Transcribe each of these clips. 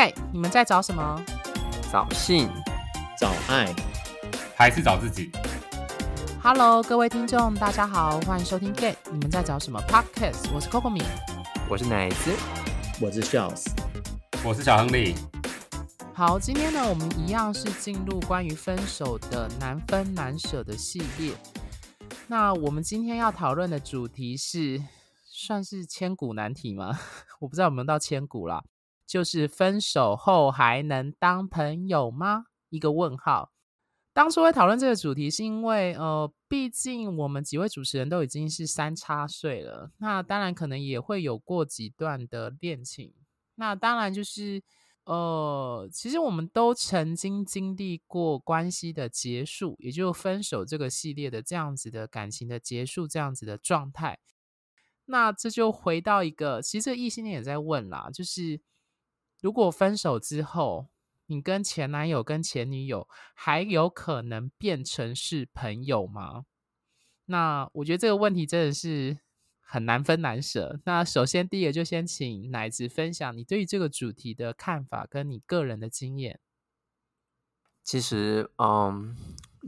Gay，你们在找什么？找性，找爱，还是找自己？Hello，各位听众，大家好，欢迎收听 Gay，你们在找什么 Podcast？我是 Coco 米，我是奶子，我是 Charles，我是小亨利。好，今天呢，我们一样是进入关于分手的难分难舍的系列。那我们今天要讨论的主题是，算是千古难题吗？我不知道有没有到千古啦。就是分手后还能当朋友吗？一个问号。当初会讨论这个主题，是因为呃，毕竟我们几位主持人都已经是三叉岁了，那当然可能也会有过几段的恋情。那当然就是呃，其实我们都曾经经历过关系的结束，也就分手这个系列的这样子的感情的结束，这样子的状态。那这就回到一个，其实这异性恋也在问啦，就是。如果分手之后，你跟前男友、跟前女友还有可能变成是朋友吗？那我觉得这个问题真的是很难分难舍。那首先第一个就先请奶子分享你对于这个主题的看法，跟你个人的经验。其实，嗯，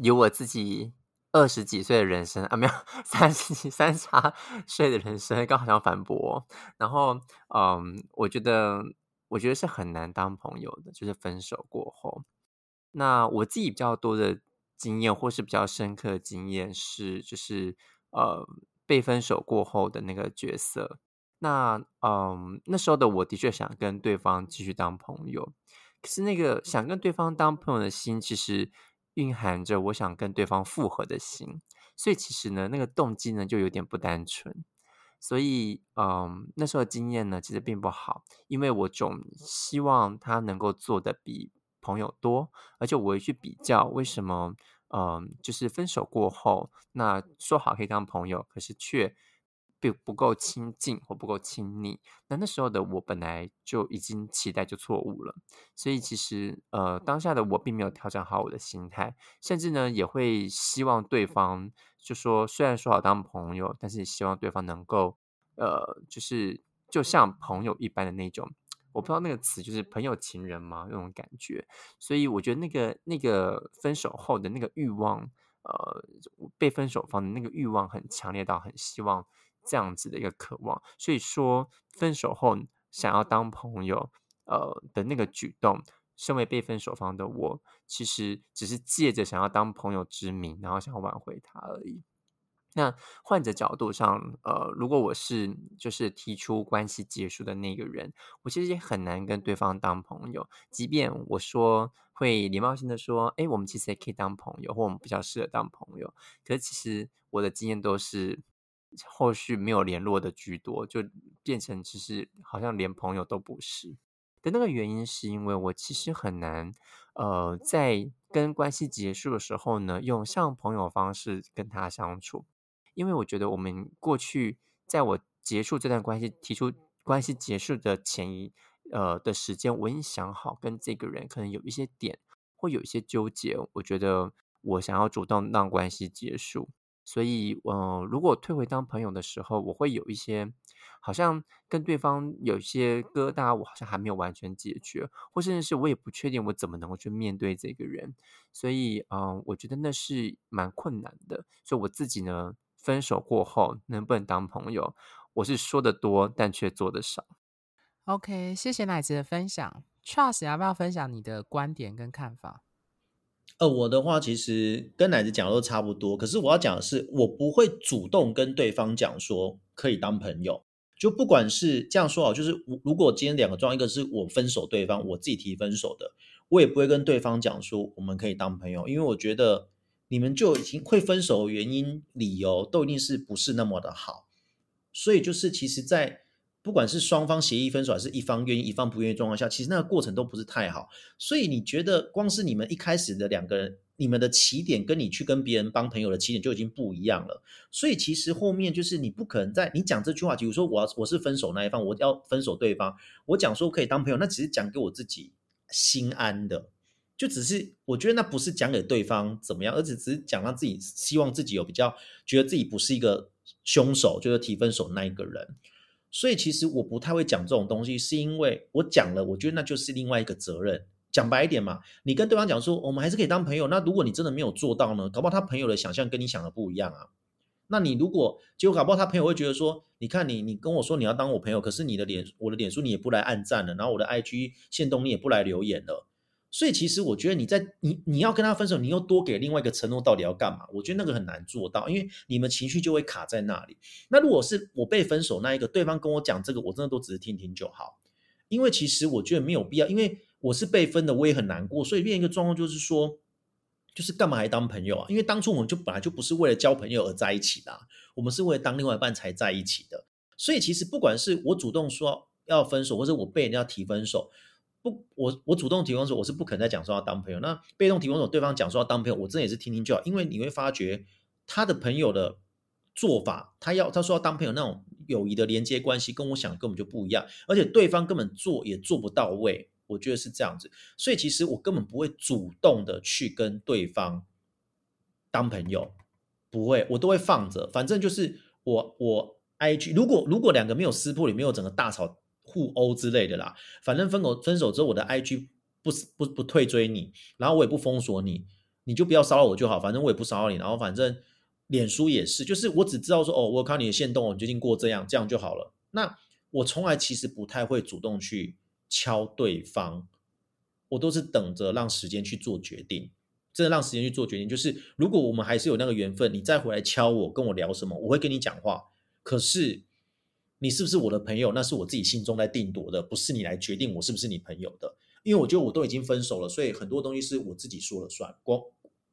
有我自己二十几岁的人生啊，没有三十几、三十岁的人生，刚好想反驳。然后，嗯，我觉得。我觉得是很难当朋友的，就是分手过后。那我自己比较多的经验，或是比较深刻的经验是，就是呃被分手过后的那个角色。那嗯，那时候的我的确想跟对方继续当朋友，可是那个想跟对方当朋友的心，其实蕴含着我想跟对方复合的心，所以其实呢，那个动机呢就有点不单纯。所以，嗯，那时候的经验呢，其实并不好，因为我总希望他能够做的比朋友多，而且我会去比较为什么，嗯，就是分手过后，那说好可以当朋友，可是却不不够亲近或不够亲昵，那那时候的我本来就已经期待就错误了，所以其实，呃，当下的我并没有调整好我的心态，甚至呢，也会希望对方。就说虽然说好当朋友，但是希望对方能够，呃，就是就像朋友一般的那种，我不知道那个词就是朋友情人吗？那种感觉。所以我觉得那个那个分手后的那个欲望，呃，被分手方的那个欲望很强烈到很希望这样子的一个渴望。所以说分手后想要当朋友，呃的那个举动。身为被分手方的我，其实只是借着想要当朋友之名，然后想要挽回他而已。那换着角度上，呃，如果我是就是提出关系结束的那个人，我其实也很难跟对方当朋友。即便我说会礼貌性的说，哎，我们其实也可以当朋友，或我们比较适合当朋友。可是其实我的经验都是后续没有联络的居多，就变成其实好像连朋友都不是。的那个原因是因为我其实很难，呃，在跟关系结束的时候呢，用像朋友方式跟他相处，因为我觉得我们过去在我结束这段关系、提出关系结束的前一呃的时间，我已经想好跟这个人可能有一些点会有一些纠结，我觉得我想要主动让关系结束。所以，嗯，如果退回当朋友的时候，我会有一些好像跟对方有一些疙瘩，我好像还没有完全解决，或甚至是我也不确定我怎么能够去面对这个人。所以，嗯，我觉得那是蛮困难的。所以我自己呢，分手过后能不能当朋友，我是说的多，但却做的少。OK，谢谢奶子的分享。Trust 要不要分享你的观点跟看法？呃，我的话其实跟奶子讲的都差不多，可是我要讲的是，我不会主动跟对方讲说可以当朋友，就不管是这样说好，就是如果今天两个状况，一个是我分手，对方我自己提分手的，我也不会跟对方讲说我们可以当朋友，因为我觉得你们就已经会分手的原因、理由都一定是不是那么的好，所以就是其实，在。不管是双方协议分手，还是一方愿意、一方不愿意状况下，其实那个过程都不是太好。所以你觉得，光是你们一开始的两个人，你们的起点跟你去跟别人帮朋友的起点就已经不一样了。所以其实后面就是你不可能在你讲这句话，比如说我要我是分手那一方，我要分手对方，我讲说可以当朋友，那只是讲给我自己心安的，就只是我觉得那不是讲给对方怎么样，而且只是讲让自己希望自己有比较觉得自己不是一个凶手，就是提分手那一个人。所以其实我不太会讲这种东西，是因为我讲了，我觉得那就是另外一个责任。讲白一点嘛，你跟对方讲说，我们还是可以当朋友。那如果你真的没有做到呢？搞不好他朋友的想象跟你想的不一样啊。那你如果结果搞不好他朋友会觉得说，你看你你跟我说你要当我朋友，可是你的脸我的脸书你也不来按赞了，然后我的 IG 线动你也不来留言了。所以其实我觉得你在你你要跟他分手，你又多给另外一个承诺，到底要干嘛？我觉得那个很难做到，因为你们情绪就会卡在那里。那如果是我被分手那一个，对方跟我讲这个，我真的都只是听听就好。因为其实我觉得没有必要，因为。我是被分的，我也很难过，所以另一个状况就是说，就是干嘛还当朋友啊？因为当初我们就本来就不是为了交朋友而在一起的，我们是为了当另外一半才在一起的。所以其实不管是我主动说要分手，或者我被人家提分手，不，我我主动提分手，我是不可能再讲说要当朋友。那被动提分手，对方讲说要当朋友，我真的也是听听就好，因为你会发觉他的朋友的做法，他要他说要当朋友那种友谊的连接关系，跟我想根本就不一样，而且对方根本做也做不到位。我觉得是这样子，所以其实我根本不会主动的去跟对方当朋友，不会，我都会放着，反正就是我我 I G，如果如果两个没有撕破，也没有整个大吵互殴之类的啦，反正分手分手之后，我的 I G 不不不退追你，然后我也不封锁你，你就不要骚扰我就好，反正我也不骚扰你，然后反正脸书也是，就是我只知道说哦，我看你的线动，你最近过这样，这样就好了。那我从来其实不太会主动去。敲对方，我都是等着让时间去做决定，真的让时间去做决定。就是如果我们还是有那个缘分，你再回来敲我，跟我聊什么，我会跟你讲话。可是你是不是我的朋友，那是我自己心中在定夺的，不是你来决定我是不是你朋友的。因为我觉得我都已经分手了，所以很多东西是我自己说了算。光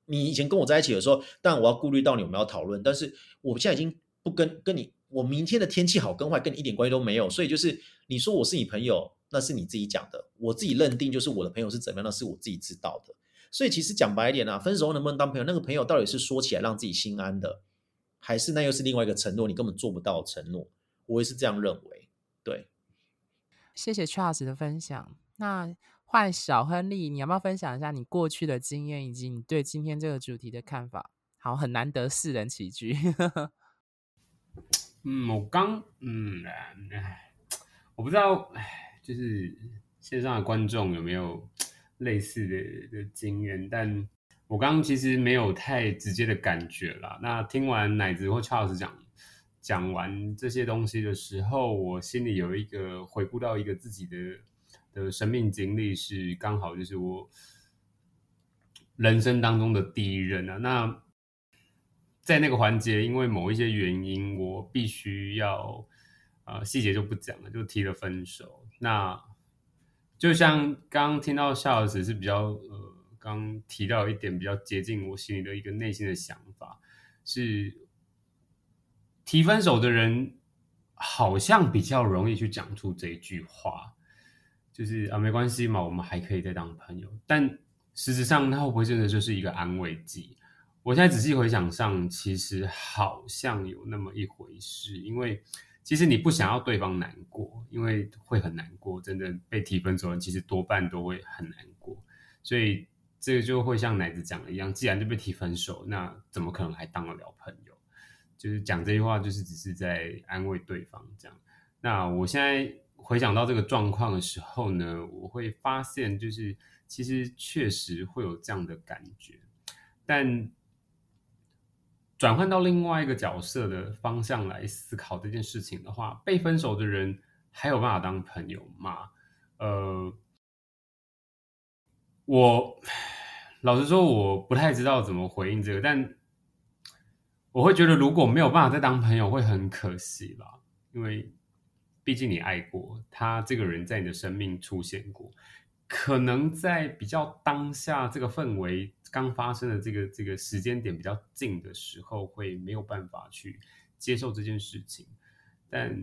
你以前跟我在一起的时候，当然我要顾虑到你，我们要讨论。但是我现在已经不跟跟你，我明天的天气好跟坏跟你一点关系都没有。所以就是你说我是你朋友。那是你自己讲的，我自己认定就是我的朋友是怎么样，那是我自己知道的。所以其实讲白一点啊，分手能不能当朋友，那个朋友到底是说起来让自己心安的，还是那又是另外一个承诺，你根本做不到的承诺？我也是这样认为。对，谢谢 Charles 的分享。那换小亨利，你要不要分享一下你过去的经验，以及你对今天这个主题的看法？好，很难得四人齐聚。嗯，我刚嗯，哎，我不知道，哎。就是线上的观众有没有类似的的经验？但我刚刚其实没有太直接的感觉啦。那听完奶子或 Charles 讲讲完这些东西的时候，我心里有一个回顾到一个自己的的生命经历，是刚好就是我人生当中的第一任啊。那在那个环节，因为某一些原因，我必须要。啊，细节就不讲了，就提了分手。那就像刚刚听到夏老师是比较呃，刚提到一点比较接近我心里的一个内心的想法，是提分手的人好像比较容易去讲出这一句话，就是啊没关系嘛，我们还可以再当朋友。但实质上，他会不会真的就是一个安慰剂？我现在仔细回想上，其实好像有那么一回事，因为。其实你不想要对方难过，因为会很难过。真的被提分手人，其实多半都会很难过。所以这个就会像奶子讲的一样，既然就被提分手，那怎么可能还当得了朋友？就是讲这句话，就是只是在安慰对方这样。那我现在回想到这个状况的时候呢，我会发现，就是其实确实会有这样的感觉，但。转换到另外一个角色的方向来思考这件事情的话，被分手的人还有办法当朋友吗？呃，我 老实说，我不太知道怎么回应这个，但我会觉得如果没有办法再当朋友，会很可惜吧，因为毕竟你爱过他，这个人在你的生命出现过。可能在比较当下这个氛围刚发生的这个这个时间点比较近的时候，会没有办法去接受这件事情。但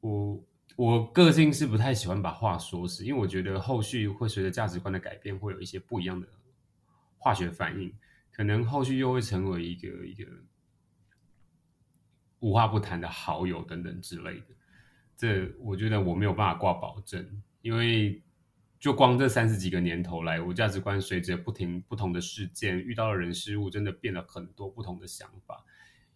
我我个性是不太喜欢把话说死，因为我觉得后续会随着价值观的改变，会有一些不一样的化学反应，可能后续又会成为一个一个无话不谈的好友等等之类的。这我觉得我没有办法挂保证，因为。就光这三十几个年头来，我价值观随着不停不同的事件遇到的人事物，真的变了很多不同的想法。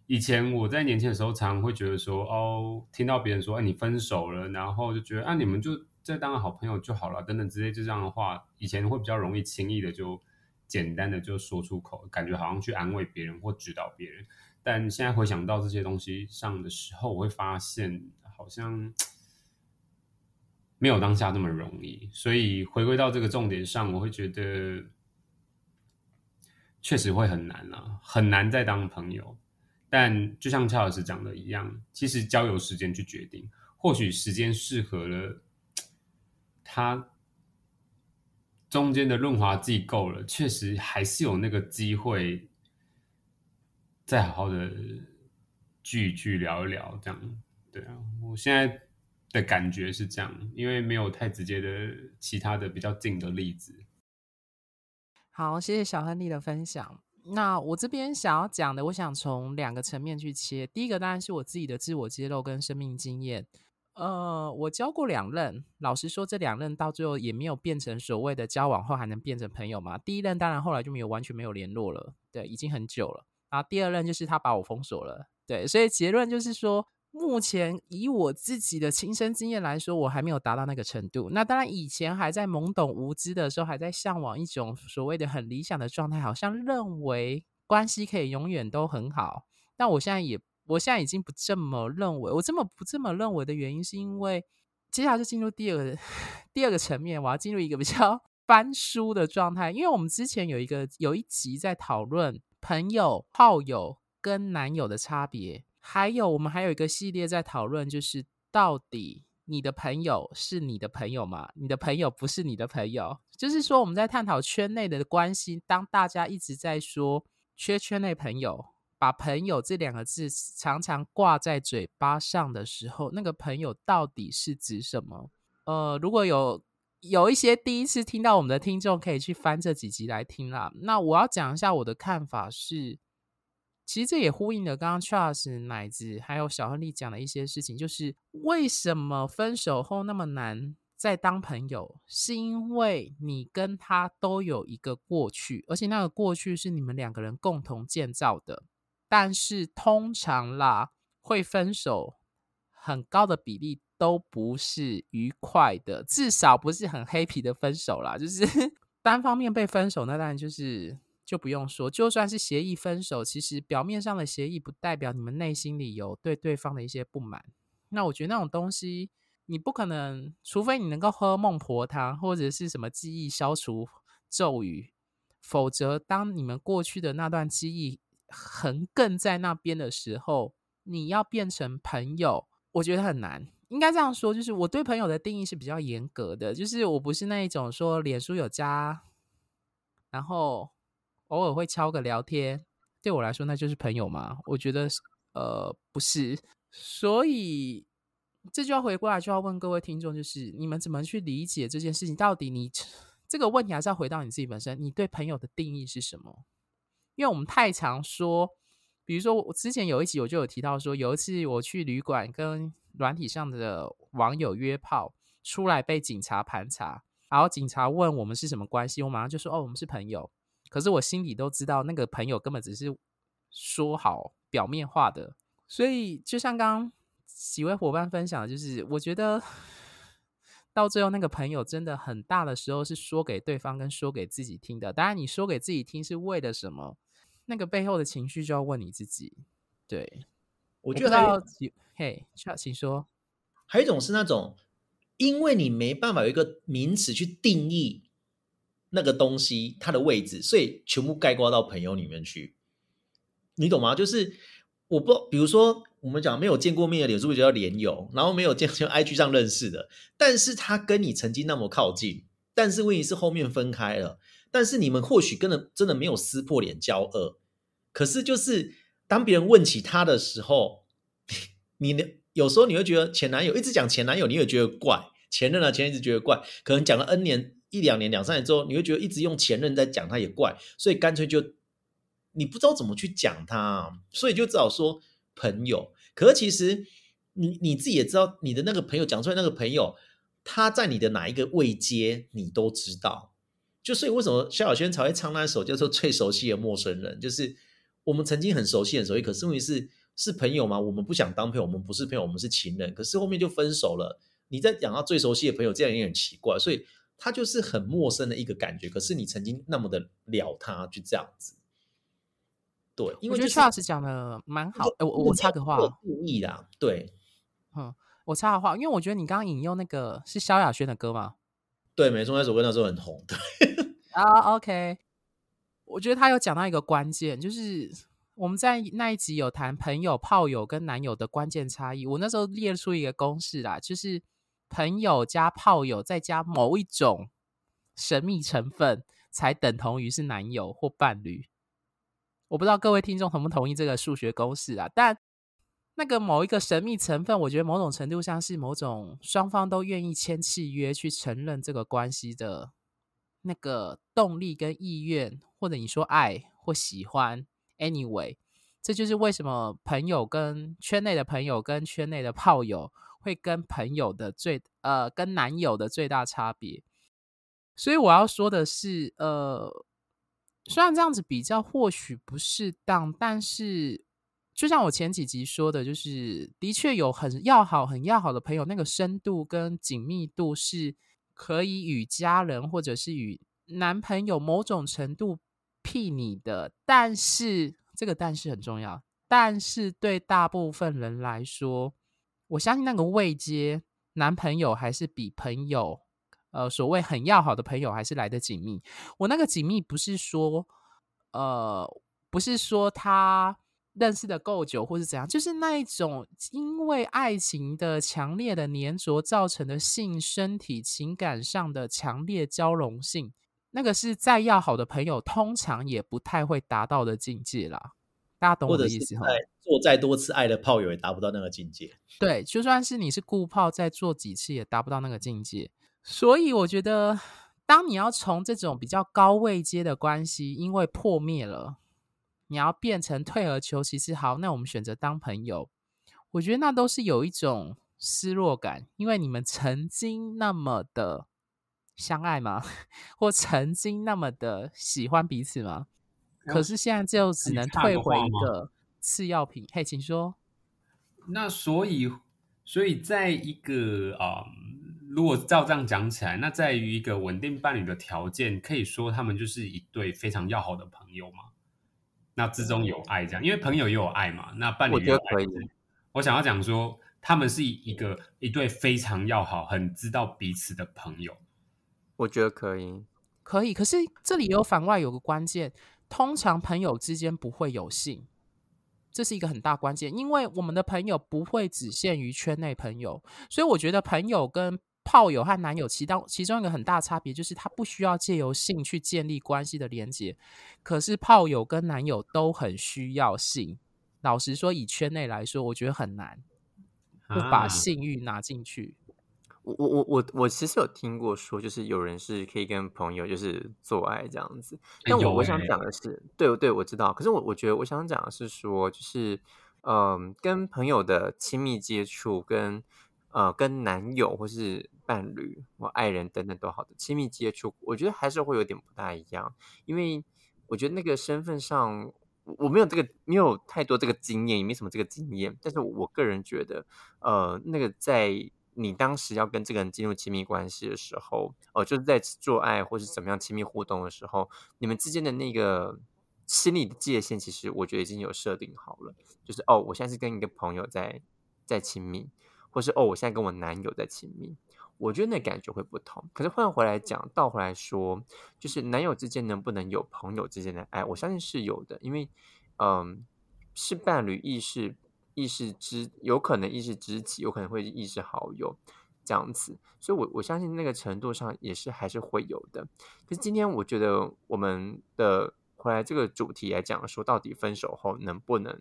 以前我在年轻的时候，常会觉得说，哦，听到别人说，哎，你分手了，然后就觉得，啊，你们就再当个好朋友就好了，等等之类，就这样的话，以前会比较容易轻易的就简单的就说出口，感觉好像去安慰别人或指导别人。但现在回想到这些东西上的时候，我会发现好像没有当下那么容易。所以回归到这个重点上，我会觉得确实会很难啊，很难再当朋友。但就像蔡老师讲的一样，其实交由时间去决定，或许时间适合了，他中间的润滑剂够了，确实还是有那个机会。再好好的聚一聚聊一聊，这样对啊。我现在的感觉是这样，因为没有太直接的其他的比较近的例子。好，谢谢小亨利的分享。那我这边想要讲的，我想从两个层面去切。第一个当然是我自己的自我揭露跟生命经验。呃，我交过两任，老实说，这两任到最后也没有变成所谓的交往后还能变成朋友嘛。第一任当然后来就没有完全没有联络了，对，已经很久了。然后第二任就是他把我封锁了，对，所以结论就是说，目前以我自己的亲身经验来说，我还没有达到那个程度。那当然，以前还在懵懂无知的时候，还在向往一种所谓的很理想的状态，好像认为关系可以永远都很好。但我现在也，我现在已经不这么认为。我这么不这么认为的原因，是因为接下来就进入第二个 第二个层面，我要进入一个比较 翻书的状态，因为我们之前有一个有一集在讨论。朋友、炮友跟男友的差别，还有我们还有一个系列在讨论，就是到底你的朋友是你的朋友吗？你的朋友不是你的朋友，就是说我们在探讨圈内的关系。当大家一直在说缺圈内朋友，把朋友这两个字常常挂在嘴巴上的时候，那个朋友到底是指什么？呃，如果有。有一些第一次听到我们的听众可以去翻这几集来听啦。那我要讲一下我的看法是，其实这也呼应了刚刚 Charles 奶子还有小亨利讲的一些事情，就是为什么分手后那么难再当朋友，是因为你跟他都有一个过去，而且那个过去是你们两个人共同建造的。但是通常啦，会分手很高的比例。都不是愉快的，至少不是很 happy 的分手啦。就是 单方面被分手，那当然就是就不用说。就算是协议分手，其实表面上的协议不代表你们内心里有对对方的一些不满。那我觉得那种东西，你不可能，除非你能够喝孟婆汤或者是什么记忆消除咒语，否则当你们过去的那段记忆横亘在那边的时候，你要变成朋友，我觉得很难。应该这样说，就是我对朋友的定义是比较严格的，就是我不是那一种说脸书有加，然后偶尔会敲个聊天，对我来说那就是朋友吗？我觉得呃不是，所以这就要回过来就要问各位听众，就是你们怎么去理解这件事情？到底你这个问题还是要回到你自己本身，你对朋友的定义是什么？因为我们太常说，比如说我之前有一集我就有提到说，有一次我去旅馆跟。软体上的网友约炮出来被警察盘查，然后警察问我们是什么关系，我马上就说哦，我们是朋友。可是我心里都知道，那个朋友根本只是说好表面化的。所以就像刚刚几位伙伴分享的，就是我觉得到最后那个朋友真的很大的时候，是说给对方跟说给自己听的。当然，你说给自己听是为了什么？那个背后的情绪就要问你自己。对。我觉得嘿，请说。还有一种是那种，因为你没办法有一个名词去定义那个东西它的位置，所以全部概括到朋友里面去。你懂吗？就是我不，比如说我们讲没有见过面的脸书就叫连友，然后没有见就 IG 上认识的，但是他跟你曾经那么靠近，但是问题是后面分开了，但是你们或许根本真的没有撕破脸交恶，可是就是。当别人问起他的时候，你呢？有时候你会觉得前男友一直讲前男友，你会觉得怪；前任啊，前任一直觉得怪。可能讲了 N 年、一两年、两三年之后，你会觉得一直用前任在讲他也怪，所以干脆就你不知道怎么去讲他，所以就只好说朋友。可是其实你你自己也知道，你的那个朋友讲出来那个朋友，他在你的哪一个位阶，你都知道。就所以为什么萧亚轩才会唱那首叫做《最熟悉的陌生人》，就是。我们曾经很熟悉很熟悉，可是问题是是朋友吗？我们不想当朋友，我们不是朋友，我们是情人，可是后面就分手了。你在讲到最熟悉的朋友，这样也很奇怪，所以他就是很陌生的一个感觉。可是你曾经那么的了他，就这样子。对，因为我觉得就是 Charles 讲的蛮好。哎，我我插个话，有故意啦，对嗯，我插个话，因为我觉得你刚刚引用那个是萧亚轩的歌吗？对，没错，那首歌那时候很红，对，啊，OK，我觉得他有讲到一个关键，就是我们在那一集有谈朋友、炮友跟男友的关键差异。我那时候列出一个公式啦，就是朋友加炮友再加某一种神秘成分，才等同于是男友或伴侣。我不知道各位听众同不同意这个数学公式啊？但那个某一个神秘成分，我觉得某种程度上是某种双方都愿意签契约去承认这个关系的那个动力跟意愿，或者你说爱或喜欢，anyway，这就是为什么朋友跟圈内的朋友跟圈内的炮友会跟朋友的最呃跟男友的最大差别。所以我要说的是，呃，虽然这样子比较或许不适当，但是就像我前几集说的，就是的确有很要好、很要好的朋友，那个深度跟紧密度是可以与家人或者是与男朋友某种程度媲你的。但是这个但是很重要，但是对大部分人来说，我相信那个未接，男朋友还是比朋友。呃，所谓很要好的朋友还是来的紧密。我那个紧密不是说，呃，不是说他认识的够久或是怎样，就是那一种因为爱情的强烈的粘着造成的性、身体、情感上的强烈交融性，那个是再要好的朋友通常也不太会达到的境界啦。大家懂我的意思哈？做再多次爱的炮友也达不到那个境界。对，就算是你是固炮，再做几次也达不到那个境界。所以我觉得，当你要从这种比较高位阶的关系，因为破灭了，你要变成退而求其次，好，那我们选择当朋友，我觉得那都是有一种失落感，因为你们曾经那么的相爱吗？或曾经那么的喜欢彼此吗？可是现在就只能退回一个次要品。嘿，请说。那所以，所以在一个啊、如果照这样讲起来，那在于一个稳定伴侣的条件，可以说他们就是一对非常要好的朋友嘛。那之中有爱，这样，因为朋友也有爱嘛，那伴侣我也有爱觉得可以。我想要讲说，他们是一个一对非常要好、很知道彼此的朋友。我觉得可以。可以，可是这里有反外有个关键，通常朋友之间不会有性，这是一个很大关键，因为我们的朋友不会只限于圈内朋友，所以我觉得朋友跟炮友和男友其当其中一个很大差别就是，他不需要借由性去建立关系的连接，可是炮友跟男友都很需要性。老实说，以圈内来说，我觉得很难不把啊性欲拿进去。我我我我我其实有听过说，就是有人是可以跟朋友就是做爱这样子，但有我我想欸讲的是，对对，我知道，可是我我觉得我想讲的是说，就是嗯，跟朋友的亲密接触跟呃跟男友或是伴侣或爱人等等都好的亲密接触，我觉得还是会有点不大一样，因为我觉得那个身份上。我没有这个，没有太多这个经验，也没什么这个经验。但是我个人觉得，呃，那个在你当时要跟这个人进入亲密关系的时候，哦、就是在做爱或是怎么样亲密互动的时候，你们之间的那个心理的界限，其实我觉得已经有设定好了。就是哦，我现在是跟一个朋友在在亲密，或是哦，我现在跟我男友在亲密。我觉得那感觉会不同。可是换回来讲，倒回来说，就是男友之间能不能有朋友之间的爱，我相信是有的，因为嗯，是伴侣意识意识知，有可能意识知己，有可能会意识好友这样子，所以我我相信那个程度上也是还是会有的。可是今天我觉得我们的回来这个主题来讲说，到底分手后能不能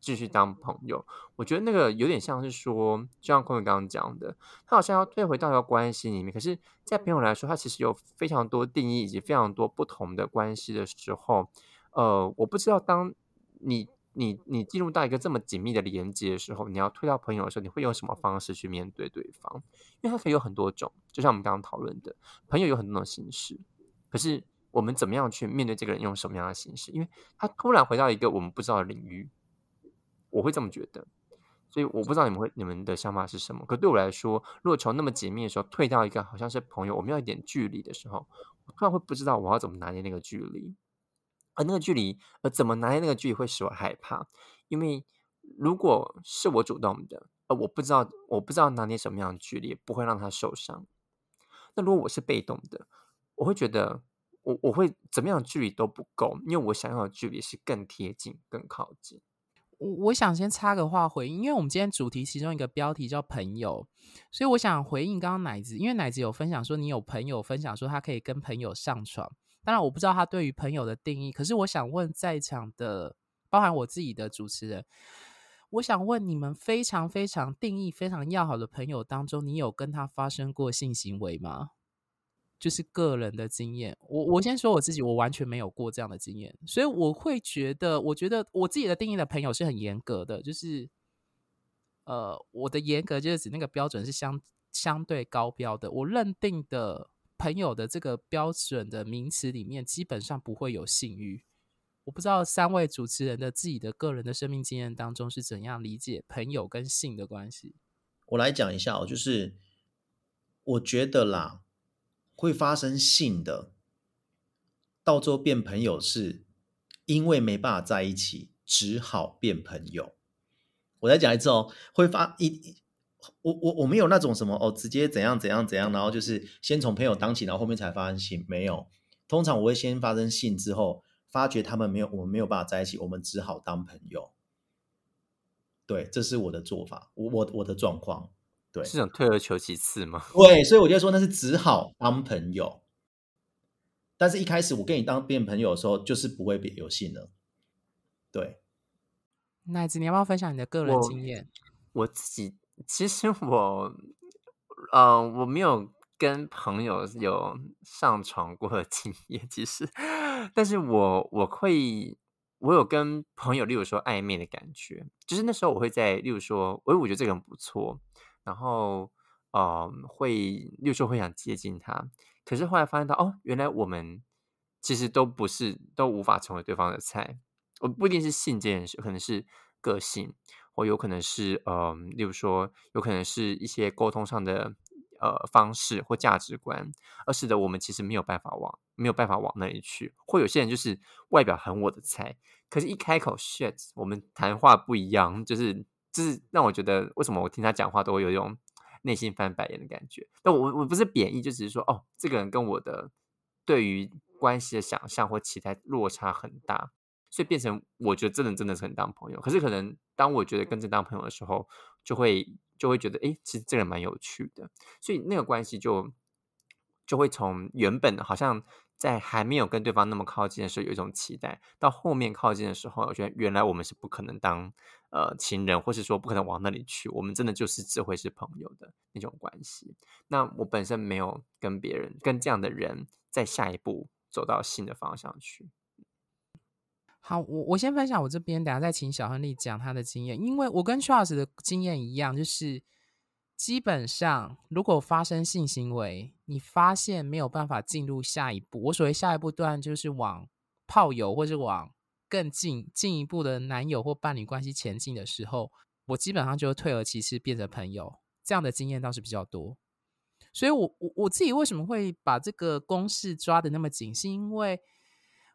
继续当朋友？我觉得那个有点像是说，就像空宇刚刚讲的，他好像要退回到一个关系里面，可是，在朋友来说，他其实有非常多定义以及非常多不同的关系的时候，呃，我不知道当你你你进入到一个这么紧密的连接的时候，你要退到朋友的时候，你会用什么方式去面对对方？因为他可以有很多种，就像我们刚刚讨论的，朋友有很多种形式，可是我们怎么样去面对这个人，用什么样的形式？因为他突然回到一个我们不知道的领域，我会这么觉得。所以我不知道你们会你们的想法是什么。可对我来说，如果从那么紧密的时候退到一个好像是朋友，我们要一点距离的时候，我突然会不知道我要怎么拿捏那个距离。而那个距离，呃，怎么拿捏那个距离会使我害怕？因为如果是我主动的，呃，我不知道我不知道拿捏什么样的距离不会让他受伤。那如果我是被动的，我会觉得我我会怎么样距离都不够，因为我想要的距离是更贴近、更靠近。我我想先插个话回应，因为我们今天主题其中一个标题叫朋友，所以我想回应刚刚奶子，因为奶子有分享说你有朋友分享说他可以跟朋友上床，当然我不知道他对于朋友的定义，可是我想问在场的，包含我自己的主持人，我想问你们非常非常定义非常要好的朋友当中，你有跟他发生过性行为吗？就是个人的经验，我我先说我自己，我完全没有过这样的经验，所以我会觉得，我觉得我自己的定义的朋友是很严格的，就是，呃，我的严格就是指那个标准是相相对高标的，我认定的朋友的这个标准的名词里面，基本上不会有性欲。我不知道三位主持人的自己的个人的生命经验当中是怎样理解朋友跟性的关系。我来讲一下哦，就是我觉得啦。会发生性的，到最后变朋友，是因为没办法在一起，只好变朋友。我再讲一次哦，会发一，我我我没有那种什么哦，直接怎样怎样怎样，然后就是先从朋友当起，然后后面才发生性，没有。通常我会先发生性之后，发觉他们没有，我们没有办法在一起，我们只好当朋友。对，这是我的做法，我我我的状况。对，是想退而求其次吗？对，所以我就说那是只好当朋友。但是一开始我跟你当变朋友的时候，就是不会变游戏呢。对，奶子，你要不要分享你的个人经验？我自己其实我，呃，我没有跟朋友有上床过的 经验，其实，但是我我会，我有跟朋友，例如说暧昧的感觉，就是那时候我会在，例如说，哎，我觉得这个人不错。然后，呃，会有时候会想接近他，可是后来发现到，哦，原来我们其实都不是，都无法成为对方的菜。我不一定是性这件事，可能是个性，或有可能是，呃，例如说，有可能是一些沟通上的呃方式或价值观，而使得我们其实没有办法往没有办法往那里去。或有些人就是外表很我的菜，可是一开口，shit，我们谈话不一样，就是。就是让我觉得，为什么我听他讲话都会有一种内心翻白眼的感觉？但我我不是贬义，就只是说，哦，这个人跟我的对于关系的想象或期待落差很大，所以变成我觉得真的真的是很当朋友。可是可能当我觉得跟这当朋友的时候，就会就会觉得，哎，其实这个人蛮有趣的，所以那个关系就就会从原本好像。在还没有跟对方那么靠近的时候，有一种期待；到后面靠近的时候，我觉得原来我们是不可能当呃情人，或是说不可能往那里去。我们真的就是只会是朋友的那种关系。那我本身没有跟别人跟这样的人在下一步走到新的方向去。好，我我先分享我这边，等下再请小亨利讲他的经验，因为我跟 Charles 的经验一样，就是。基本上，如果发生性行为，你发现没有办法进入下一步，我所谓下一步段就是往炮友或是往更近进一步的男友或伴侣关系前进的时候，我基本上就退而其次变成朋友。这样的经验倒是比较多。所以，我我我自己为什么会把这个公式抓的那么紧，是因为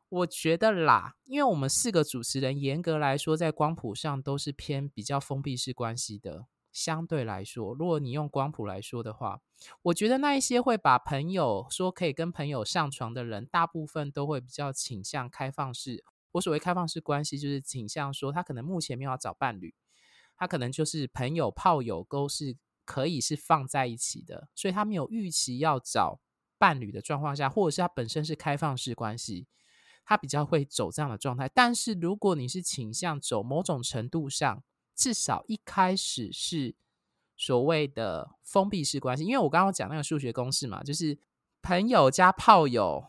我觉得啦，因为我们四个主持人严格来说，在光谱上都是偏比较封闭式关系的。相对来说，如果你用光谱来说的话，我觉得那一些会把朋友说可以跟朋友上床的人，大部分都会比较倾向开放式。我所谓开放式关系，就是倾向说他可能目前没有找伴侣，他可能就是朋友、炮友都是可以是放在一起的，所以他没有预期要找伴侣的状况下，或者是他本身是开放式关系，他比较会走这样的状态。但是如果你是倾向走某种程度上，至少一开始是所谓的封闭式关系，因为我刚刚讲那个数学公式嘛，就是朋友加炮友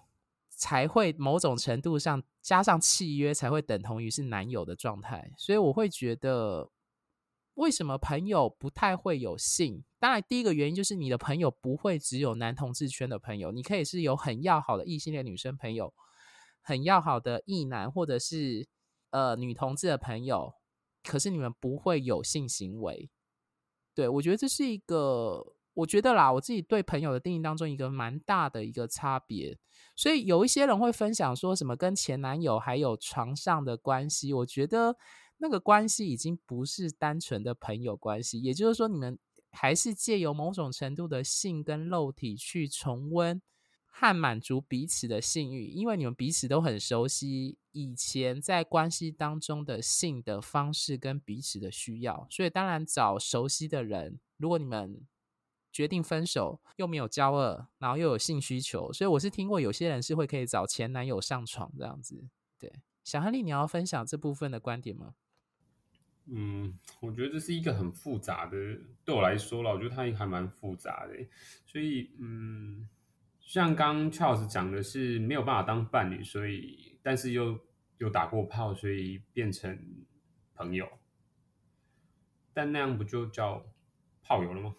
才会某种程度上加上契约才会等同于是男友的状态，所以我会觉得为什么朋友不太会有性？当然，第一个原因就是你的朋友不会只有男同志圈的朋友，你可以是有很要好的异性恋女生朋友，很要好的异男或者是呃女同志的朋友，可是你们不会有性行为。对我觉得这是一个，我觉得啦，我自己对朋友的定义当中一个蛮大的一个差别。所以有一些人会分享说什么跟前男友还有床上的关系，我觉得。那个关系已经不是单纯的朋友关系，也就是说，你们还是借由某种程度的性跟肉体去重温和满足彼此的性欲，因为你们彼此都很熟悉以前在关系当中的性的方式跟彼此的需要，所以当然找熟悉的人。如果你们决定分手，又没有交恶，然后又有性需求，所以我是听过有些人是会可以找前男友上床这样子。对，小亨利，你要分享这部分的观点吗？嗯，我觉得这是一个很复杂的，对我来说了，我觉得它还蛮复杂的。所以，嗯，像刚 Charles 讲的是没有办法当伴侣，所以但是又有打过炮，所以变成朋友。但那样不就叫炮友了吗？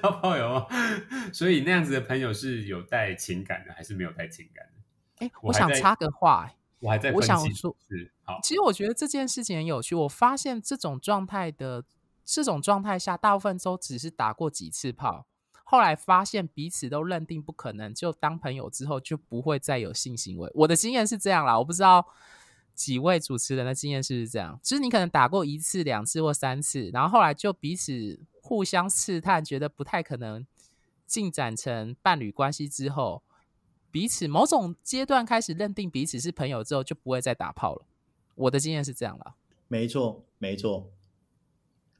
叫炮友吗？所以那样子的朋友是有带情感的，还是没有带情感的？哎，我想插个话。我还在，我想说，是好。其实我觉得这件事情很有趣。我发现这种状态的这种状态下，大部分都只是打过几次炮，后来发现彼此都认定不可能，就当朋友之后就不会再有性行为。我的经验是这样啦，我不知道几位主持人的经验是不是这样。就是你可能打过一次、两次或三次，然后后来就彼此互相试探，觉得不太可能进展成伴侣关系之后。彼此某种阶段开始认定彼此是朋友之后，就不会再打炮了。我的经验是这样了。没错，没错。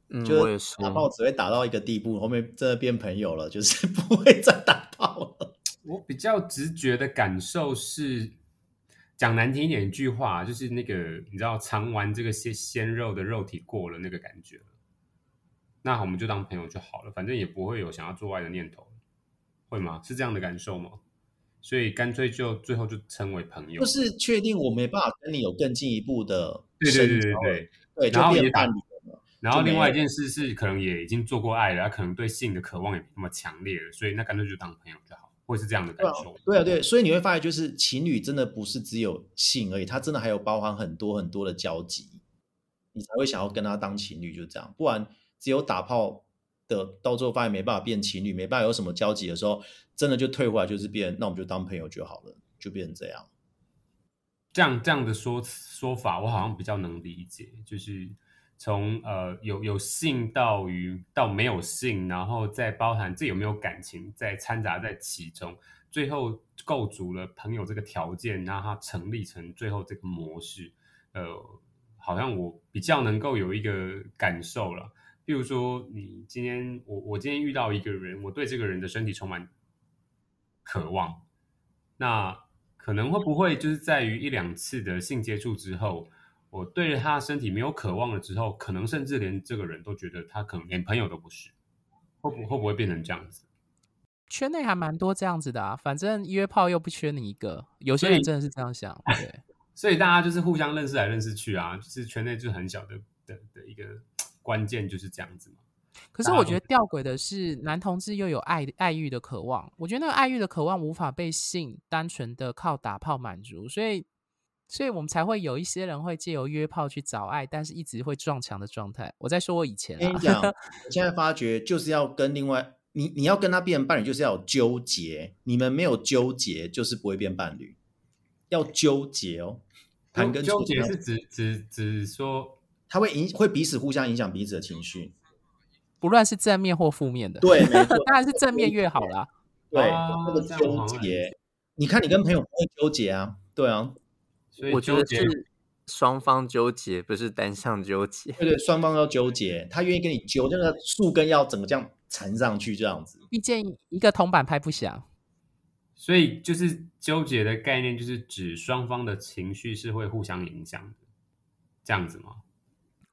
嗯，就我也是。打炮只会打到一个地步，后面真的变朋友了，就是 不会再打炮了。我比较直觉的感受是，讲难听一点，一句话就是那个，你知道，尝完这个鲜鲜肉的肉体过了那个感觉那我们就当朋友就好了，反正也不会有想要做爱的念头，会吗？是这样的感受吗？所以干脆就最后就成为朋友，就是确定我没办法跟你有更进一步的对对对对对对，然后也伴侣然后另外一件事是，可能也已经做过爱了，他可能对性的渴望也没那么强烈了，所以那干脆就当朋友就好，会是这样的感受。对啊对，所以你会发现，就是情侣真的不是只有性而已，它真的还有包含很多很多的交集，你才会想要跟他当情侣，就这样。不然只有打炮。的到最后发现没办法变情侣，没办法有什么交集的时候，真的就退回来就是变，那我们就当朋友就好了，就变成这样。这样这样的说说法，我好像比较能理解，就是从呃有有性到于到没有性，然后再包含这有没有感情在掺杂在其中，最后构筑了朋友这个条件，让它成立成最后这个模式。呃，好像我比较能够有一个感受了。比如说，你今天我我今天遇到一个人，我对这个人的身体充满渴望，那可能会不会就是在于一两次的性接触之后，我对着他的身体没有渴望了之后，可能甚至连这个人都觉得他可能连朋友都不是，会不会不会变成这样子？圈内还蛮多这样子的啊，反正约炮又不缺你一个，有些人真的是这样想，对，所以大家就是互相认识来认识去啊，就是圈内就是很小的的的一个。关键就是这样子嘛。可是我觉得吊诡的是，男同志又有爱爱欲的渴望。我觉得那个爱欲的渴望无法被性单纯的靠打炮满足，所以，所以我们才会有一些人会借由约炮去找爱，但是一直会撞墙的状态。我在说我以前，跟你讲，我现在发觉就是要跟另外你，你要跟他变伴侣，就是要有纠结。你们没有纠结，就是不会变伴侣。要纠结哦，谈跟纠结是指指指说。他会影会彼此互相影响彼此的情绪，不论是正面或负面的。对，没错，当然是正面越好啦。对，那个纠结，你看你跟朋友不会纠结啊？对啊，我觉得是双方纠结，不是单向纠结。对对，双方要纠结，他愿意跟你纠，那个树根要整个这样缠上去，这样子。毕竟一个铜板拍不响，所以就是纠结的概念，就是指双方的情绪是会互相影响的，这样子吗？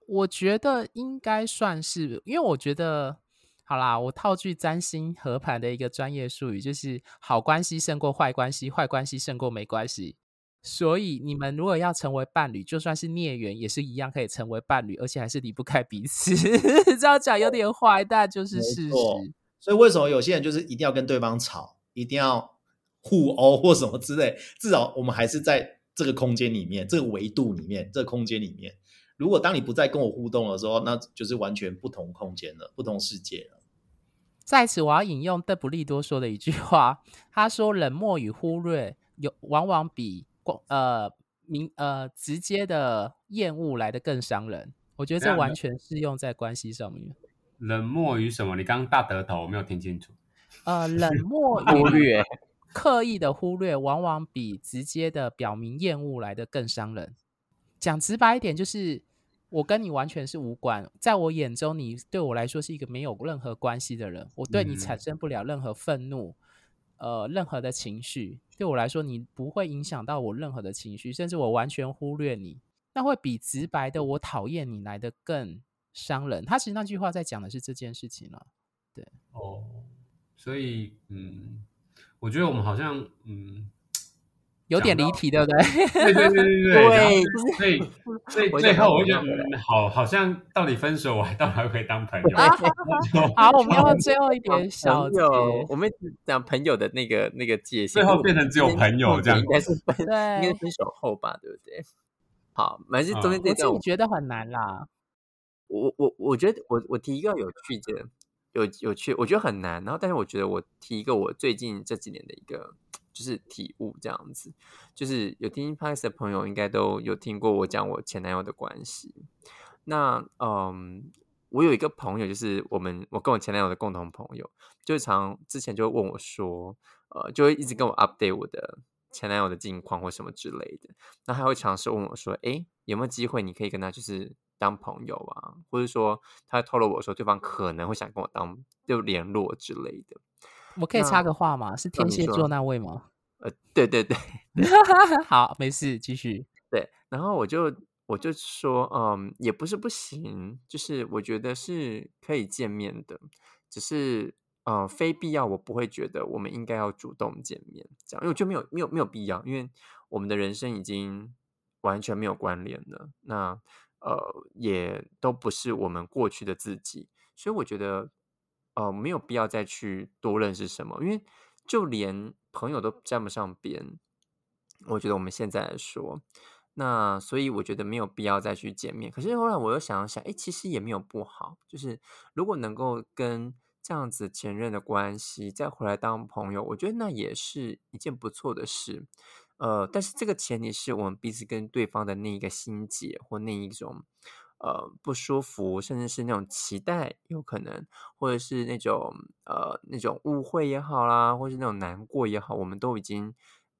我觉得应该算是，因为我觉得，好啦，我套句占星合盘的一个专业术语，就是好关系胜过坏关系，坏关系胜过没关系。所以你们如果要成为伴侣，就算是孽缘，也是一样可以成为伴侣，而且还是离不开彼此。这样讲有点坏，但就是没事错实。所以为什么有些人就是一定要跟对方吵，一定要互殴或什么之类？至少我们还是在这个空间里面，这个维度里面，这个空间里面。如果当你不再跟我互动的时候，那就是完全不同空间了，不同世界了。在此，我要引用邓布利多说的一句话，他说：“冷漠与忽略有往往比光呃明呃直接的厌恶来的更伤人。”我觉得这完全适用在关系上面。冷漠与什么？你刚刚大得头，我没有听清楚。呃，冷 漠与忽略刻意的忽略，往往比直接的表明厌恶来的更伤人。讲直白一点，就是我跟你完全是无关，在我眼中，你对我来说是一个没有任何关系的人，我对你产嗯生不了任何愤怒，呃，任何的情绪。对我来说，你不会影响到我任何的情绪，甚至我完全忽略你，那会比直白的我讨厌你来的更伤人。他其实那句话在讲的是这件事情了。对哦，所以嗯，我觉得我们好像嗯，有点离题，对不对？对对对对对，对所以 所以最想到后我就觉得嗯，好，好像到底分手，我还到底还可以当朋友？啊 好，我们要最后一点小友，我们讲朋友的那个那个界限，最后变成只有朋友这样应该是分，应该是分手后吧，对不对？好，反正啊中间这段我我自己觉得很难啦。我我我觉得我我提一个有趣的有有趣，我觉得很难。然后，但是我觉得我提一个我最近这几年的一个就是体悟，这样子，就是有听 p a s 的朋友应该都有听过我讲我前男友的关系。那嗯，我有一个朋友，就是我们我跟我前男友的共同朋友，就常之前就会问我说，呃，就会一直跟我 update 我的前男友的近况或什么之类的。那他会尝试问我说，诶，有没有机会你可以跟他就是当朋友啊，或者说他透露我说对方可能会想跟我当就联络之类的。我可以插个话吗？是天蝎座那位吗？呃，对对对 好，没事，继续。对，然后我就我就说，嗯，也不是不行，就是我觉得是可以见面的，只是呃，非必要，我不会觉得我们应该要主动见面，这样，因为我觉得没有没有没有必要，因为我们的人生已经完全没有关联了，那呃，也都不是我们过去的自己，所以我觉得呃，没有必要再去多认识什么，因为就连朋友都沾不上边，我觉得我们现在来说。那所以我觉得没有必要再去见面。可是后来我又想想，哎，其实也没有不好。就是如果能够跟这样子前任的关系再回来当朋友，我觉得那也是一件不错的事。呃，但是这个前提是我们彼此跟对方的那一个心结或那一种呃不舒服，甚至是那种期待，有可能，或者是那种呃那种误会也好啦，或是那种难过也好，我们都已经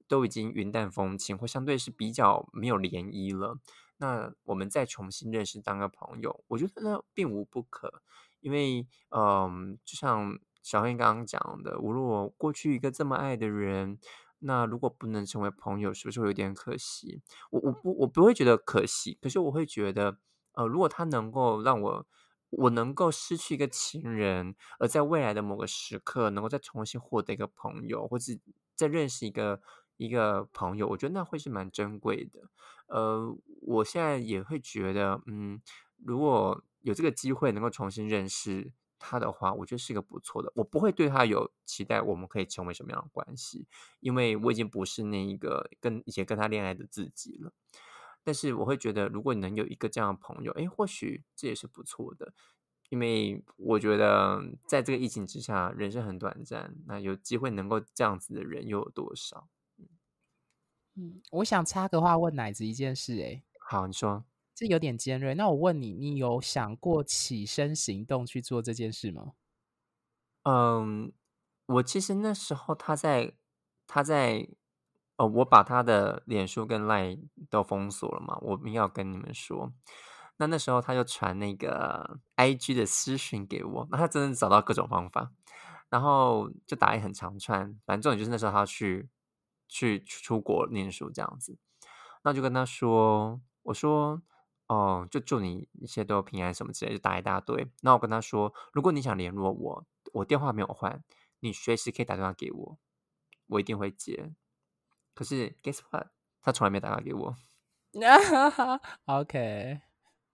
都已经云淡风轻，或相对是比较没有涟漪了。那我们再重新认识当个朋友，我觉得那并无不可。因为嗯，就像小黑刚刚讲的，我如果过去一个这么爱的人。那如果不能成为朋友，是不是会有点可惜？我我不我不会觉得可惜，可是我会觉得，呃，如果他能够让我我能够失去一个情人，而在未来的某个时刻能够再重新获得一个朋友，或是再认识一个一个朋友，我觉得那会是蛮珍贵的。呃，我现在也会觉得，嗯，如果有这个机会能够重新认识。他的话，我觉得是一个不错的。我不会对他有期待，我们可以成为什么样的关系，因为我已经不是那一个跟以前跟他恋爱的自己了。但是我会觉得，如果你能有一个这样的朋友，哎，或许这也是不错的。因为我觉得，在这个疫情之下，人生很短暂，那有机会能够这样子的人又有多少？嗯，我想插个话问奶子一件事、欸，好，你说。这有点尖锐。那我问你，你有想过起身行动去做这件事吗？嗯，我其实那时候他在他在我把他的脸书跟 Line 都封锁了嘛，我没有跟你们说。那那时候他就传那个 IG 的私讯给我，那他真的找到各种方法，然后就打一很长串，反正重点就是那时候他去去出国念书这样子，那就跟他说，我说。哦，就祝你一切都平安什么之类，就打一大堆。那我跟他说，如果你想联络我，我电话没有换，你随时可以打电话给我，我一定会接。可是 guess what？他从来没打电话给我。OK，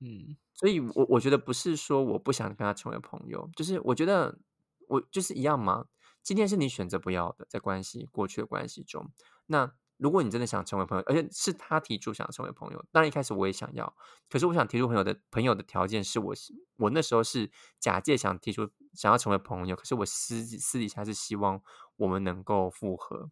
嗯所以我我觉得不是说我不想跟他成为朋友，就是我觉得我就是一样嘛。今天是你选择不要的，在关系过去的关系中，那如果你真的想成为朋友，而且是他提出想成为朋友，当然一开始我也想要，可是我想提出朋友的朋友的条件是我我那时候是假借想提出想要成为朋友，可是我私私底下是希望我们能够复合，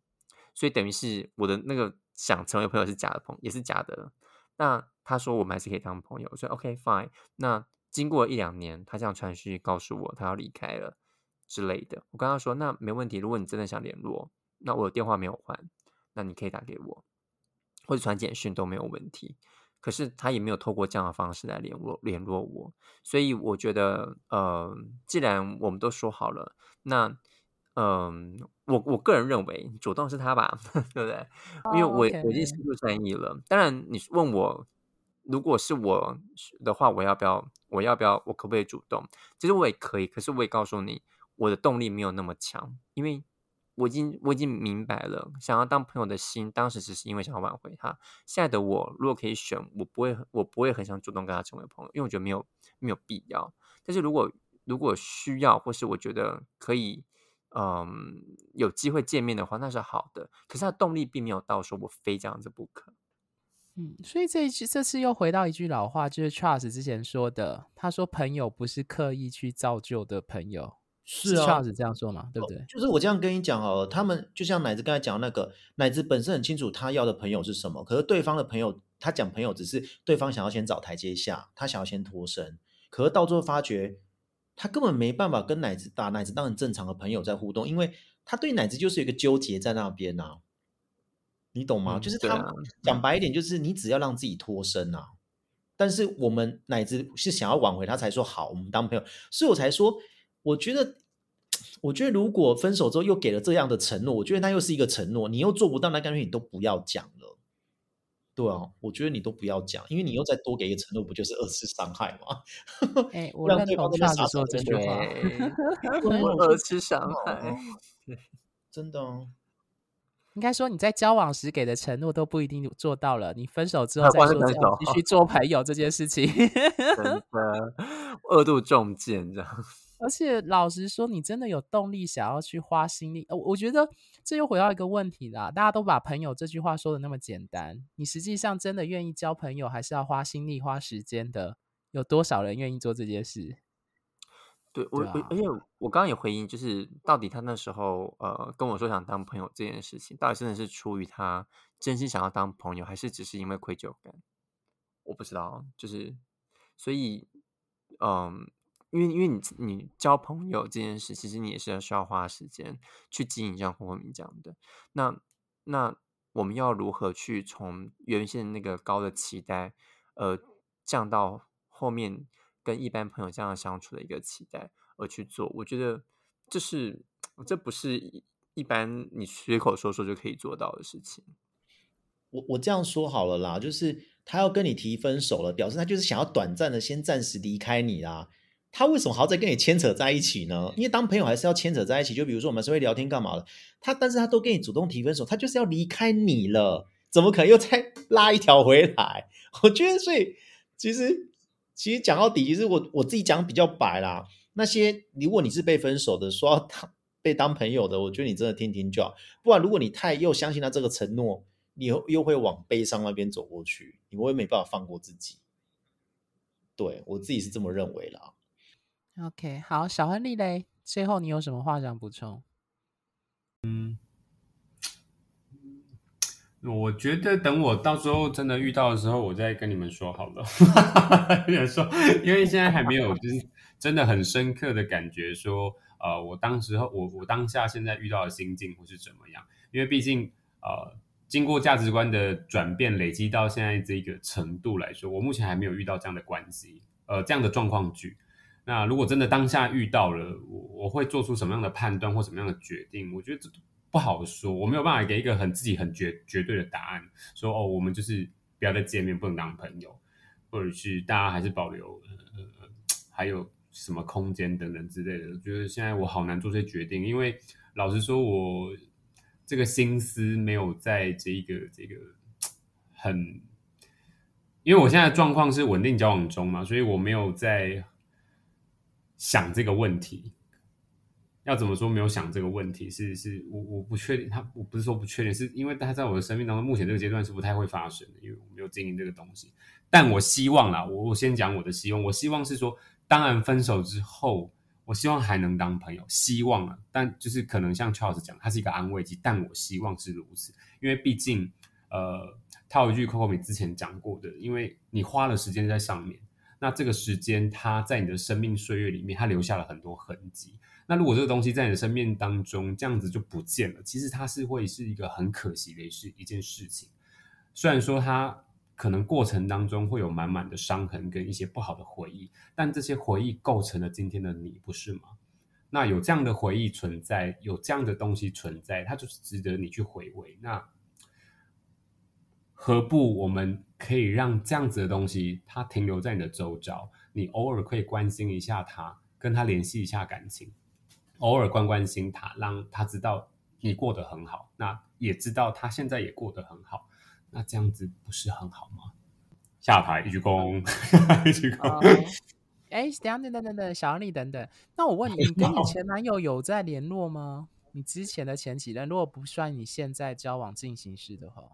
所以等于是我的那个想成为朋友是假的朋友也是假的。那他说我们还是可以当朋友，我说 OK fine。那经过一两年，他这样传讯告诉我他要离开了之类的，我跟他说那没问题，如果你真的想联络，那我的电话没有换，那你可以打给我，或者传简讯都没有问题。可是他也没有透过这样的方式来联络联络我，所以我觉得，呃，既然我们都说好了，那，嗯、我我个人认为主动是他吧，对不对？因为哦我、我已经心出善意了。当然，你问我，如果是我的话，我要不要？我要不要？我可不可以主动？其实我也可以，可是我也告诉你，我的动力没有那么强，因为我已经我已经明白了，想要当朋友的心，当时只是因为想要挽回他。现在的我，如果可以选，我不会，我不会很想主动跟他成为朋友，因为我觉得没有没有必要。但是如果如果需要，或是我觉得可以，嗯，有机会见面的话，那是好的。可是他的动力并没有到说我非这样子不可。嗯，所以这一句这次又回到一句老话，就是 Charles 之前说的，他说朋友不是刻意去造就的朋友，是啊，Charles 这样说嘛，对不对？就是我这样跟你讲哦，他们就像奶子刚才讲的那个，奶子本身很清楚他要的朋友是什么，可是对方的朋友，他讲朋友只是对方想要先找台阶下，他想要先脱身，可是到最后发觉他根本没办法跟奶子打奶子当很正常的朋友在互动，因为他对奶子就是有一个纠结在那边呐、你懂吗？嗯就是他、啊讲白一点，就是你只要让自己脱身啊。但是我们奶子是想要挽回他，才说好，我们当朋友，所以我才说，我觉得，我觉得如果分手之后又给了这样的承诺，我觉得那又是一个承诺，你又做不到，那干脆你都不要讲了。对啊，我觉得你都不要讲，因为你又再多给一个承诺，不就是二次伤害吗？哎，我让认同对方在那 Charles 傻说这句话。我二次伤害。真的哦，应该说你在交往时给的承诺都不一定做到了，你分手之后再说这样继续做朋友这件事情。真的 二度中箭这样。而且老实说，你真的有动力想要去花心力？呃，我觉得这又回到一个问题啦，大家都把朋友这句话说的那么简单，你实际上真的愿意交朋友，还是要花心力、花时间的？有多少人愿意做这件事？对我，而且我刚刚也回应，就是到底他那时候呃跟我说想当朋友这件事情，到底真的是出于他真心想要当朋友，还是只是因为愧疚感？我不知道，就是所以嗯，因为因为你你交朋友这件事，其实你也是需要花时间去经营，像黄慧明讲的。那那我们要如何去从原先那个高的期待，呃，降到后面跟一般朋友这样相处的一个期待而去做？我觉得这是这不是一一般你随口说说就可以做到的事情。我我这样说好了啦，就是他要跟你提分手了，表示他就是想要短暂的先暂时离开你啦。他为什么还要再跟你牵扯在一起呢？因为当朋友还是要牵扯在一起。就比如说我们是会聊天干嘛的，他但是他都跟你主动提分手，他就是要离开你了，怎么可能又再 拉一条回来？我觉得，所以其实其实讲到底，其实我我自己讲比较白啦。那些如果你是被分手的，说要当被当朋友的，我觉得你真的听听就好。不然如果你太又相信他这个承诺，你又又会往悲伤那边走过去，你会没办法放过自己。对我自己是这么认为啦。OK，好，小亨利嘞，最后你有什么话想补充？嗯我觉得等我到时候真的遇到的时候，我再跟你们说好了。说，因为现在还没有，就是真的很深刻的感觉说，呃，我当时候我我当下现在遇到的心境会是怎么样？因为毕竟呃，经过价值观的转变，累积到现在这个程度来说，我目前还没有遇到这样的关系，呃，这样的状况剧。那如果真的当下遇到了，我我会做出什么样的判断或什么样的决定？我觉得这不好说，我没有办法给一个很自己很绝绝对的答案，说哦，我们就是不要再见面，不能当朋友，或者是大家还是保留呃还有什么空间等等之类的。我觉得现在我好难做这些决定，因为老实说，我这个心思没有在这一个这个很，因为我现在状况是稳定交往中嘛，所以我没有在想这个问题。要怎么说没有想这个问题？是是我我不确定，他我不是说不确定，是因为他在我的生命当中，目前这个阶段是不太会发生的，因为我没有经营这个东西。但我希望啦，我我先讲我的希望，我希望是说，当然分手之后，我希望还能当朋友，希望啊，但就是可能像 Charles 讲，它是一个安慰剂，但我希望是如此，因为毕竟，呃，套一句 Coco 米之前讲过的，因为你花了时间在上面，那这个时间它在你的生命岁月里面，它留下了很多痕迹。那如果这个东西在你的生命当中这样子就不见了，其实它是会是一个很可惜的事一件事情。虽然说它可能过程当中会有满满的伤痕跟一些不好的回忆，但这些回忆构成了今天的你，不是吗？那有这样的回忆存在，有这样的东西存在，它就是值得你去回味。那何不我们可以让这样子的东西它停留在你的周遭，你偶尔可以关心一下他，跟他联系一下感情。偶尔关关心他，让他知道你过得很好，那也知道他现在也过得很好，那这样子不是很好吗？下台一鞠躬，一鞠躬。哎，等下等等等等，小丽等等。那我问你，你跟你前男友有在联络吗？你之前的前几任，如果不算你现在交往进行式的话，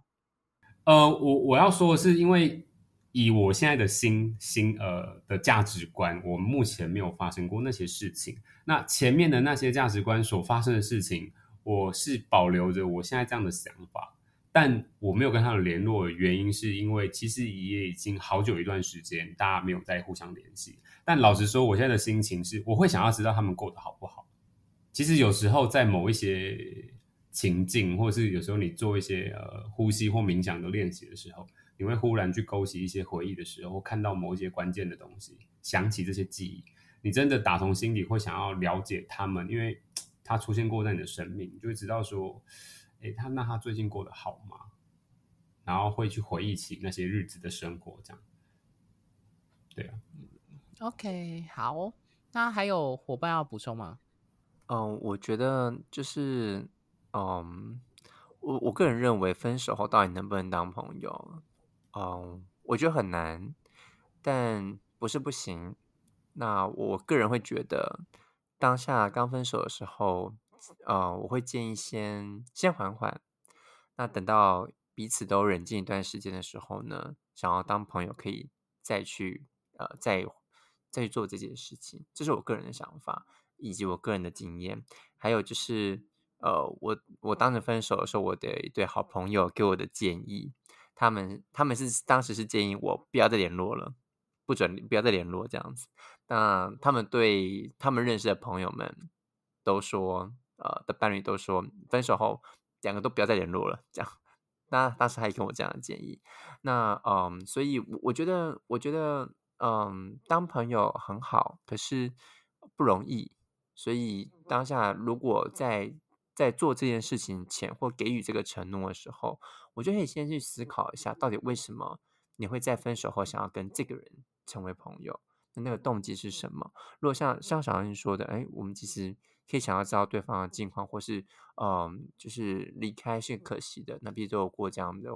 呃，我我要说的是，因为。以我现在的心心呃的价值观，我目前没有发生过那些事情。那前面的那些价值观所发生的事情，我是保留着我现在这样的想法，但我没有跟他们联络，原因是因为其实也已经好久一段时间，大家没有再互相联系。但老实说，我现在的心情是，我会想要知道他们过得好不好。其实有时候在某一些情境，或者是有时候你做一些呃呼吸或冥想的练习的时候。你会忽然去勾起一些回忆的时候，看到某一些关键的东西，想起这些记忆，你真的打从心里会想要了解他们，因为 他出现过在你的生命，就会知道说，诶，他那他最近过得好吗？然后会去回忆起那些日子的生活，这样。对啊。OK，好，那还有伙伴要补充吗？嗯，我觉得就是，嗯，我我个人认为，分手后到底能不能当朋友？嗯，我觉得很难，但不是不行。那我个人会觉得，当下刚分手的时候，呃，我会建议先先缓缓。那等到彼此都冷静一段时间的时候呢，想要当朋友，可以再去呃，再再去做这件事情。这是我个人的想法，以及我个人的经验。还有就是，呃，我我当时分手的时候，我的一对好朋友给我的建议。他们他们是当时是建议我不要再联络了，不准不要再联络这样子。那他们对他们认识的朋友们都说，呃，的伴侣都说，分手后两个都不要再联络了。这样，那当时还跟我这样的建议。那嗯，所以我觉得，我觉得嗯，当朋友很好，可是不容易。所以当下如果在在做这件事情前或给予这个承诺的时候，我就可以先去思考一下，到底为什么你会在分手后想要跟这个人成为朋友？那那个动机是什么？如果像像小恩说的，哎，我们其实可以想要知道对方的近况，或是嗯，就是离开是可惜的，那毕竟都有过这样的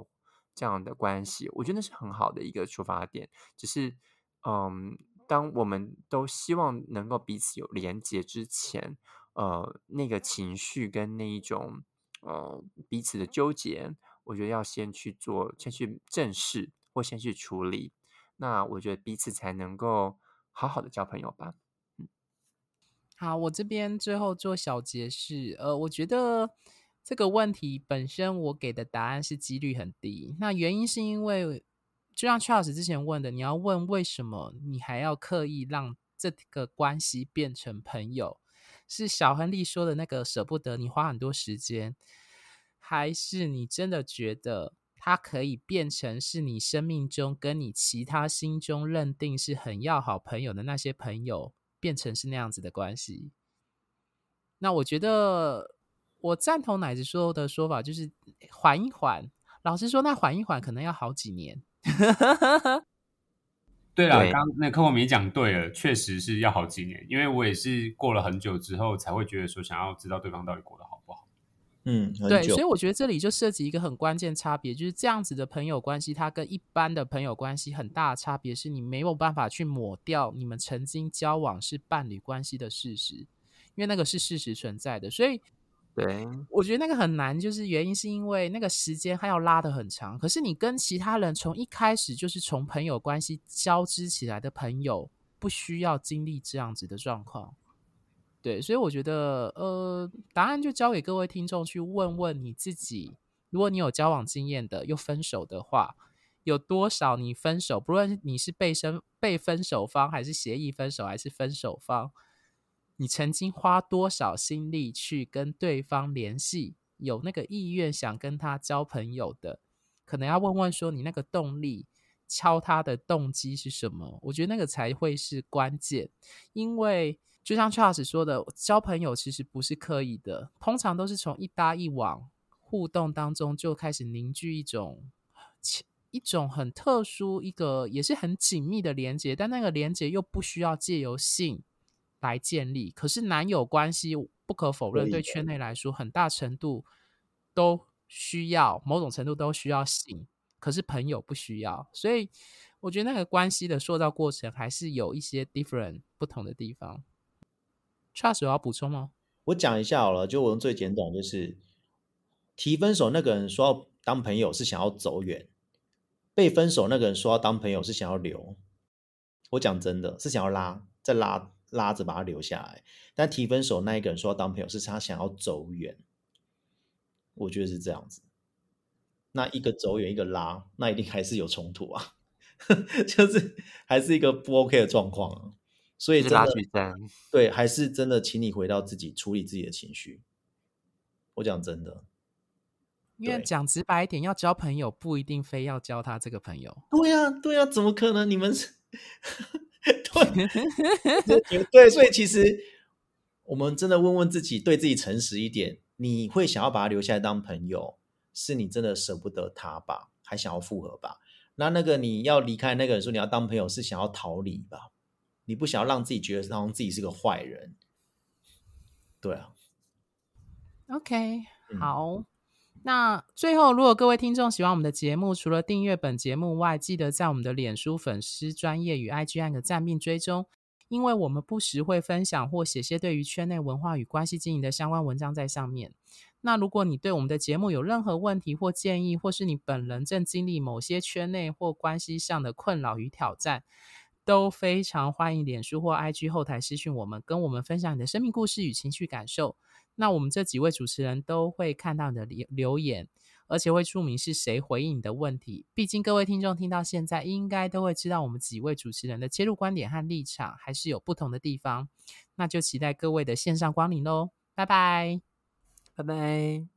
这样的关系，我觉得那是很好的一个出发点。只是嗯，当我们都希望能够彼此有连接之前。呃，那个情绪跟那一种呃彼此的纠结，我觉得要先去做，先去正视或先去处理，那我觉得彼此才能够好好的交朋友吧。嗯，好，我这边最后做小结是。呃，我觉得这个问题本身我给的答案是几率很低，那原因是因为就像 Charles 之前问的，你要问为什么你还要刻意让这个关系变成朋友？是小亨利说的那个舍不得你花很多时间，还是你真的觉得他可以变成是你生命中跟你其他心中认定是很要好朋友的那些朋友变成是那样子的关系？那我觉得我赞同奶子说的说法，就是缓一缓。老实说，那缓一缓可能要好几年。对了，刚那柯文明讲对了，确实是要好几年，因为我也是过了很久之后才会觉得说想要知道对方到底过得好不好。嗯，很对，所以我觉得这里就涉及一个很关键差别，就是这样子的朋友关系，它跟一般的朋友关系很大的差别是，你没有办法去抹掉你们曾经交往是伴侣关系的事实，因为那个是事实存在的。所以对，我觉得那个很难，就是原因是因为那个时间它要拉得很长。可是你跟其他人从一开始就是从朋友关系交织起来的朋友，不需要经历这样子的状况。对，所以我觉得，呃，答案就交给各位听众去问问你自己。如果你有交往经验的，又分手的话，有多少你分手，不论你是被分被分手方，还是协议分手，还是分手方，你曾经花多少心力去跟对方联系，有那个意愿想跟他交朋友的，可能要问问说你那个动力，敲他的动机是什么？我觉得那个才会是关键，因为。就像 Charles 说的，交朋友其实不是刻意的，通常都是从一搭一往互动当中就开始凝聚一种一种很特殊、一个也是很紧密的连接，但那个连接又不需要借由性来建立。可是男友关系不可否认，对圈内来说，很大程度都需要某种程度都需要性，可是朋友不需要，所以我觉得那个关系的塑造过程还是有一些 different 不同的地方。Charles 有要补充吗？我讲一下好了，就我用最简短，就是提分手那个人说要当朋友是想要走远，被分手那个人说要当朋友是想要留。我讲真的是想要拉，再拉拉着把他留下来。但提分手那一个人说要当朋友是他想要走远，我觉得是这样子。那一个走远，一个拉，那一定还是有冲突啊，就是还是一个不 OK 的状况啊。所以拉锯战，对，还是真的，请你回到自己处理自己的情绪。我讲真的，因为讲直白一点，要交朋友不一定非要交他这个朋友。对呀，对呀，怎么可能？你们是，对，对，所以其实我们真的问问自己，对自己诚实一点，你会想要把他留下来当朋友，是你真的舍不得他吧？还想要复合吧？那那个你要离开那个人说你要当朋友，是想要逃离吧？你不想要让自己觉得好像自己是个坏人，对啊。OK，嗯好。那最后，如果各位听众喜欢我们的节目，除了订阅本节目外，记得在我们的脸书粉丝专业与 IG 按个赞并追踪，因为我们不时会分享或写些对于圈内文化与关系经营的相关文章在上面。那如果你对我们的节目有任何问题或建议，或是你本人正经历某些圈内或关系上的困扰与挑战，都非常欢迎脸书或 IG 后台私讯我们，跟我们分享你的生命故事与情绪感受。那我们这几位主持人都会看到你的留留言，而且会注明是谁回应你的问题。毕竟各位听众听到现在，应该都会知道我们几位主持人的切入观点和立场还是有不同的地方。那就期待各位的线上光临喽，拜拜。拜拜。